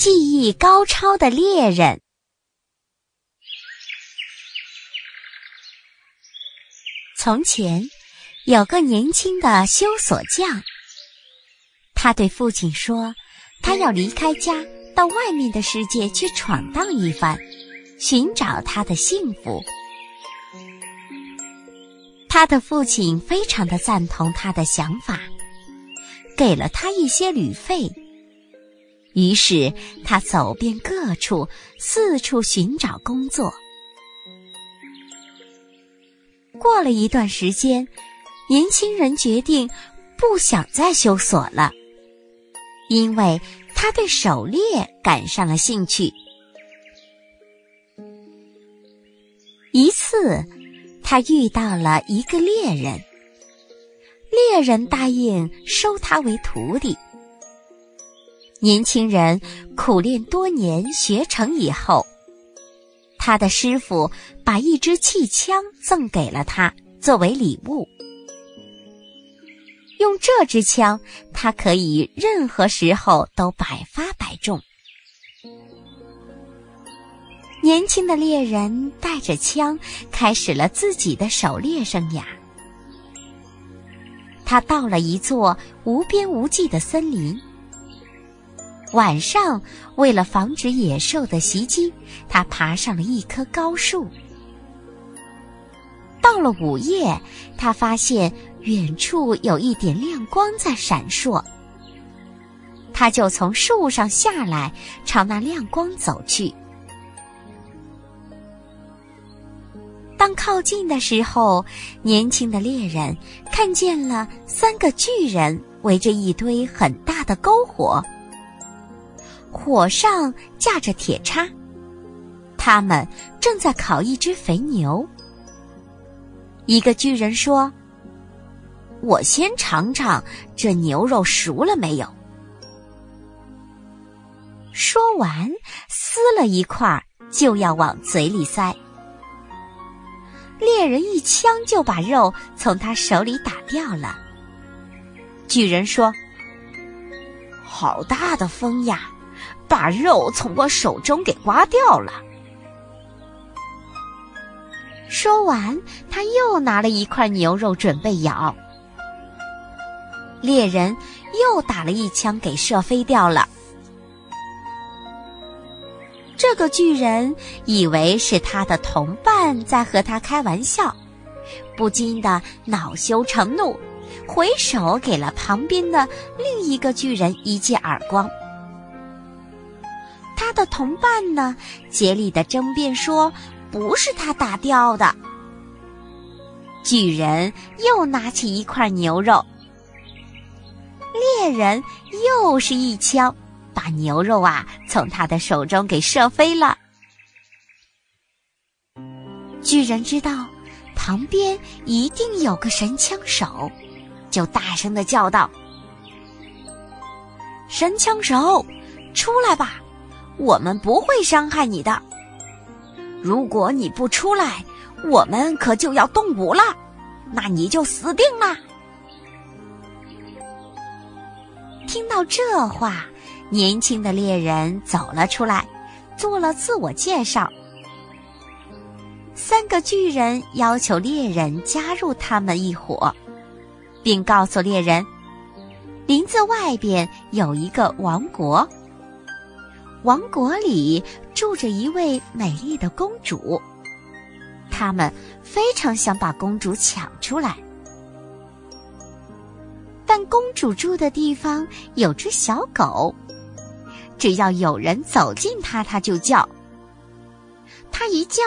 技艺高超的猎人。从前，有个年轻的修锁匠，他对父亲说：“他要离开家，到外面的世界去闯荡一番，寻找他的幸福。”他的父亲非常的赞同他的想法，给了他一些旅费。于是他走遍各处，四处寻找工作。过了一段时间，年轻人决定不想再修锁了，因为他对狩猎感上了兴趣。一次。他遇到了一个猎人，猎人答应收他为徒弟。年轻人苦练多年，学成以后，他的师傅把一支气枪赠给了他作为礼物。用这支枪，他可以任何时候都百发百中。年轻的猎人带着枪，开始了自己的狩猎生涯。他到了一座无边无际的森林。晚上，为了防止野兽的袭击，他爬上了一棵高树。到了午夜，他发现远处有一点亮光在闪烁，他就从树上下来，朝那亮光走去。当靠近的时候，年轻的猎人看见了三个巨人围着一堆很大的篝火，火上架着铁叉，他们正在烤一只肥牛。一个巨人说：“我先尝尝这牛肉熟了没有。”说完，撕了一块，就要往嘴里塞。猎人一枪就把肉从他手里打掉了。巨人说：“好大的风呀，把肉从我手中给刮掉了。”说完，他又拿了一块牛肉准备咬。猎人又打了一枪给射飞掉了。这个巨人以为是他的同伴在和他开玩笑，不禁的恼羞成怒，回手给了旁边的另一个巨人一记耳光。的同伴呢，竭力的争辩说不是他打掉的。巨人又拿起一块牛肉，猎人又是一枪。把牛肉啊从他的手中给射飞了。巨人知道旁边一定有个神枪手，就大声的叫道：“神枪手，出来吧！我们不会伤害你的。如果你不出来，我们可就要动武了，那你就死定了。”听到这话。年轻的猎人走了出来，做了自我介绍。三个巨人要求猎人加入他们一伙，并告诉猎人，林子外边有一个王国，王国里住着一位美丽的公主，他们非常想把公主抢出来。但公主住的地方有只小狗。只要有人走近它，它就叫。它一叫，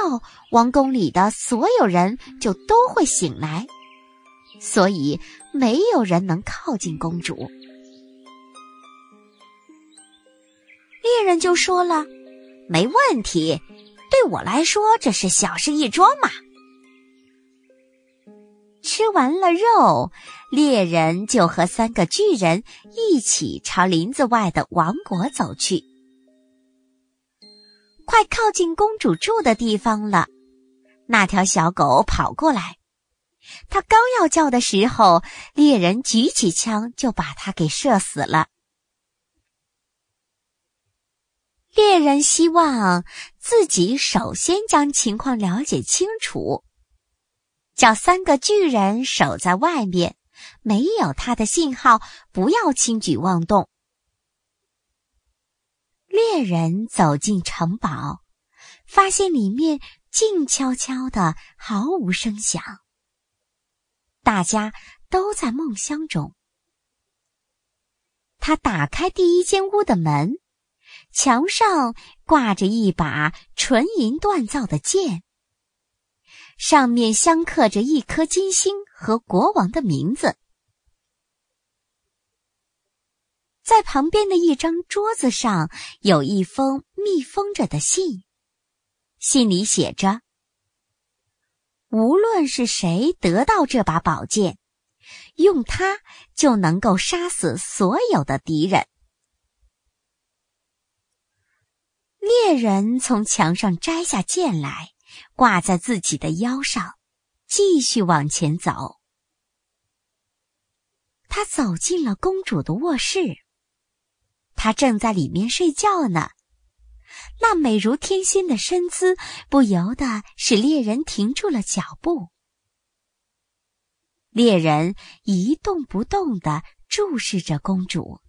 王宫里的所有人就都会醒来，所以没有人能靠近公主。就说了：“没问题，对我来说这是小事一桩嘛。”吃完了肉，猎人就和三个巨人一起朝林子外的王国走去。快靠近公主住的地方了，那条小狗跑过来，它刚要叫的时候，猎人举起枪就把它给射死了。猎人希望自己首先将情况了解清楚，叫三个巨人守在外面，没有他的信号，不要轻举妄动。猎人走进城堡，发现里面静悄悄的，毫无声响，大家都在梦乡中。他打开第一间屋的门。墙上挂着一把纯银锻造的剑，上面镶刻着一颗金星和国王的名字。在旁边的一张桌子上有一封密封着的信，信里写着：“无论是谁得到这把宝剑，用它就能够杀死所有的敌人。”猎人从墙上摘下剑来，挂在自己的腰上，继续往前走。他走进了公主的卧室，她正在里面睡觉呢。那美如天仙的身姿，不由得使猎人停住了脚步。猎人一动不动地注视着公主，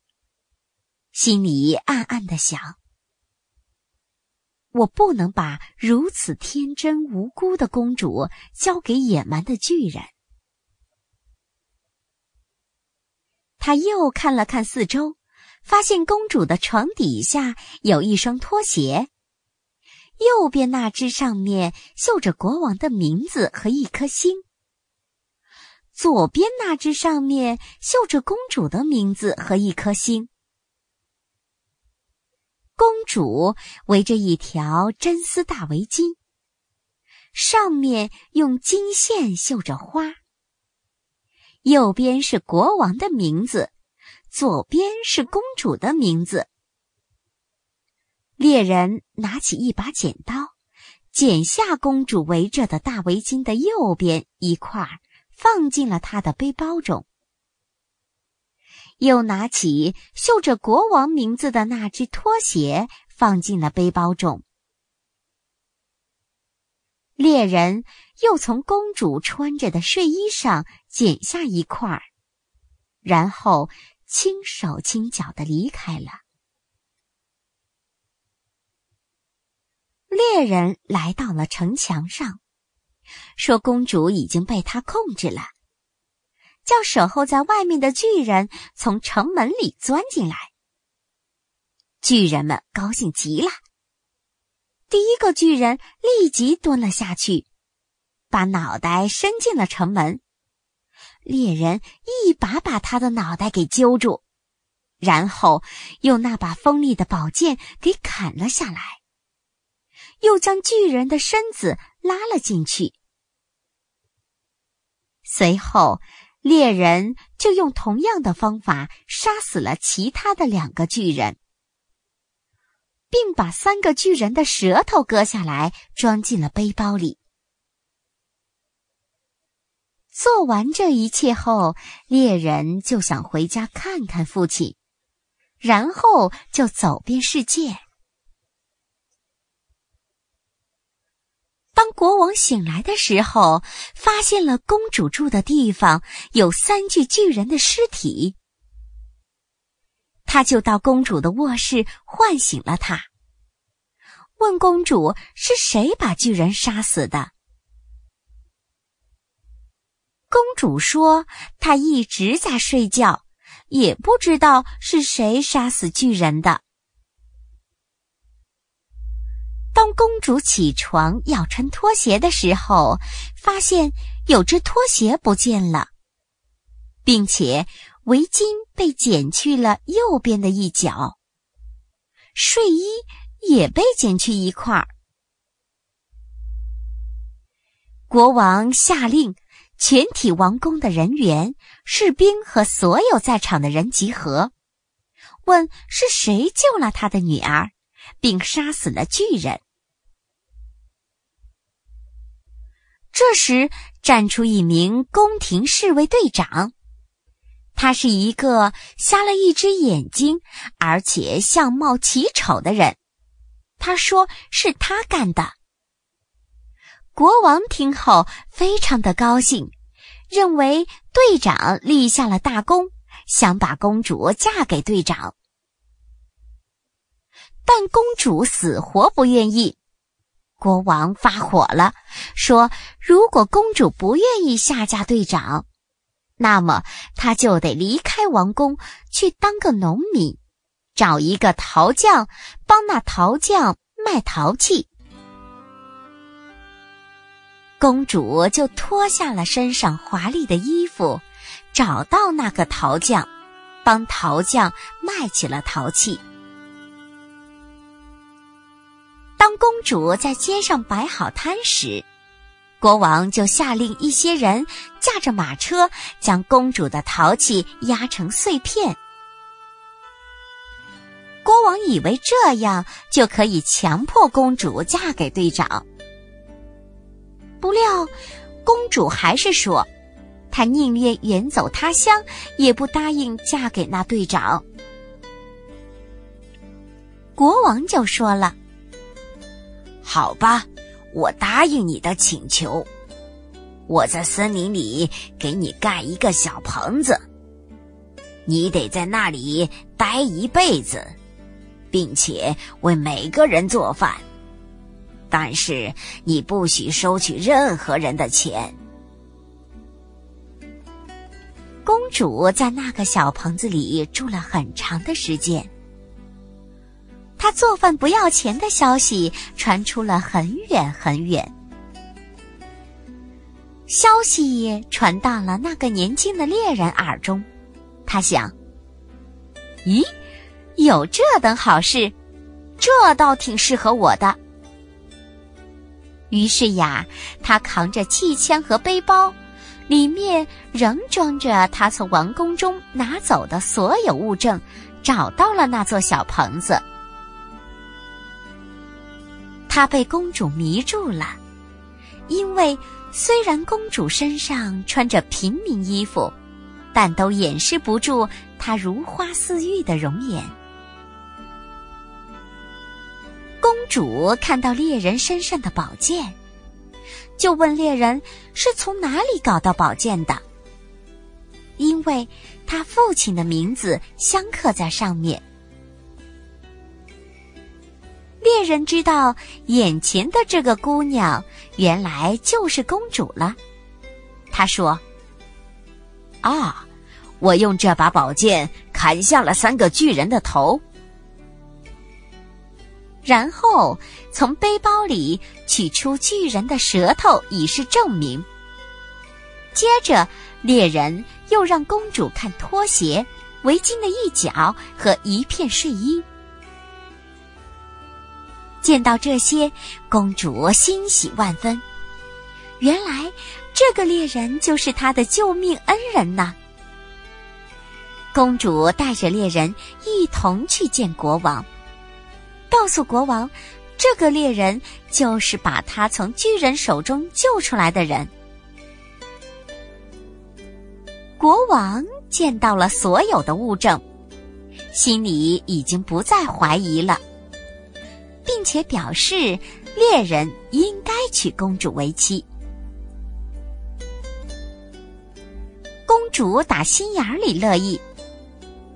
心里暗暗的想。我不能把如此天真无辜的公主交给野蛮的巨人。他又看了看四周，发现公主的床底下有一双拖鞋，右边那只上面绣着国王的名字和一颗星，左边那只上面绣着公主的名字和一颗星。公主围着一条真丝大围巾，上面用金线绣着花。右边是国王的名字，左边是公主的名字。猎人拿起一把剪刀，剪下公主围着的大围巾的右边一块，放进了他的背包中。又拿起绣着国王名字的那只拖鞋，放进了背包中。猎人又从公主穿着的睡衣上剪下一块儿，然后轻手轻脚的离开了。猎人来到了城墙上，说：“公主已经被他控制了。”叫守候在外面的巨人从城门里钻进来。巨人们高兴极了。第一个巨人立即蹲了下去，把脑袋伸进了城门。猎人一把把他的脑袋给揪住，然后用那把锋利的宝剑给砍了下来，又将巨人的身子拉了进去。随后。猎人就用同样的方法杀死了其他的两个巨人，并把三个巨人的舌头割下来装进了背包里。做完这一切后，猎人就想回家看看父亲，然后就走遍世界。当国王醒来的时候，发现了公主住的地方有三具巨人的尸体，他就到公主的卧室唤醒了她，问公主是谁把巨人杀死的。公主说她一直在睡觉，也不知道是谁杀死巨人的。当公主起床要穿拖鞋的时候，发现有只拖鞋不见了，并且围巾被剪去了右边的一角，睡衣也被剪去一块儿。国王下令，全体王宫的人员、士兵和所有在场的人集合，问是谁救了他的女儿。并杀死了巨人。这时，站出一名宫廷侍卫队长，他是一个瞎了一只眼睛，而且相貌奇丑的人，他说是他干的。国王听后非常的高兴，认为队长立下了大功，想把公主嫁给队长。但公主死活不愿意。国王发火了，说：“如果公主不愿意下嫁队长，那么他就得离开王宫，去当个农民，找一个陶匠，帮那陶匠卖陶器。”公主就脱下了身上华丽的衣服，找到那个陶匠，帮陶匠卖起了陶器。当公主在街上摆好摊时，国王就下令一些人驾着马车将公主的陶器压成碎片。国王以为这样就可以强迫公主嫁给队长，不料公主还是说，她宁愿远走他乡，也不答应嫁给那队长。国王就说了。好吧，我答应你的请求。我在森林里给你盖一个小棚子，你得在那里待一辈子，并且为每个人做饭。但是你不许收取任何人的钱。公主在那个小棚子里住了很长的时间。他做饭不要钱的消息传出了很远很远，消息传到了那个年轻的猎人耳中。他想：“咦，有这等好事，这倒挺适合我的。”于是呀，他扛着气枪和背包，里面仍装着他从王宫中拿走的所有物证，找到了那座小棚子。他被公主迷住了，因为虽然公主身上穿着平民衣服，但都掩饰不住她如花似玉的容颜。公主看到猎人身上的宝剑，就问猎人是从哪里搞到宝剑的，因为他父亲的名字镶刻在上面。猎人知道眼前的这个姑娘原来就是公主了。他说：“啊，我用这把宝剑砍下了三个巨人的头，然后从背包里取出巨人的舌头以示证明。接着，猎人又让公主看拖鞋、围巾的一角和一片睡衣。”见到这些，公主欣喜万分。原来这个猎人就是她的救命恩人呐！公主带着猎人一同去见国王，告诉国王，这个猎人就是把她从巨人手中救出来的人。国王见到了所有的物证，心里已经不再怀疑了。并且表示猎人应该娶公主为妻。公主打心眼里乐意，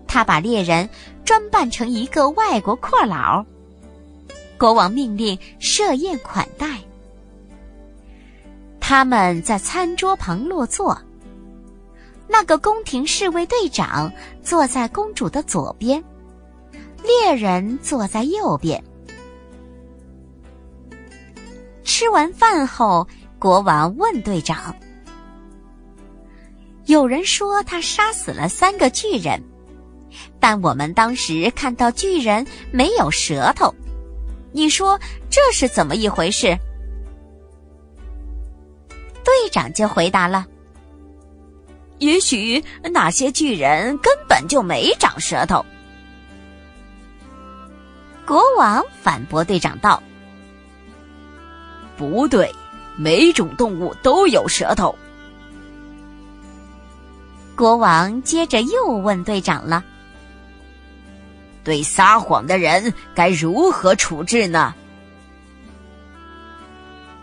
她把猎人装扮成一个外国阔佬。国王命令设宴款待。他们在餐桌旁落座。那个宫廷侍卫队长坐在公主的左边，猎人坐在右边。吃完饭后，国王问队长：“有人说他杀死了三个巨人，但我们当时看到巨人没有舌头，你说这是怎么一回事？”队长就回答了：“也许那些巨人根本就没长舌头。”国王反驳队长道。不对，每种动物都有舌头。国王接着又问队长了：“对撒谎的人该如何处置呢？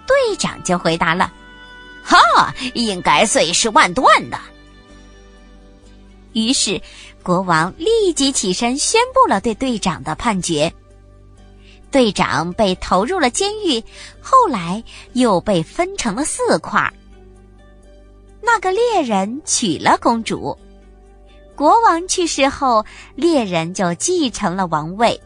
队长就回答了：“哈，应该碎尸万段的。”于是，国王立即起身宣布了对队长的判决。队长被投入了监狱，后来又被分成了四块。那个猎人娶了公主，国王去世后，猎人就继承了王位。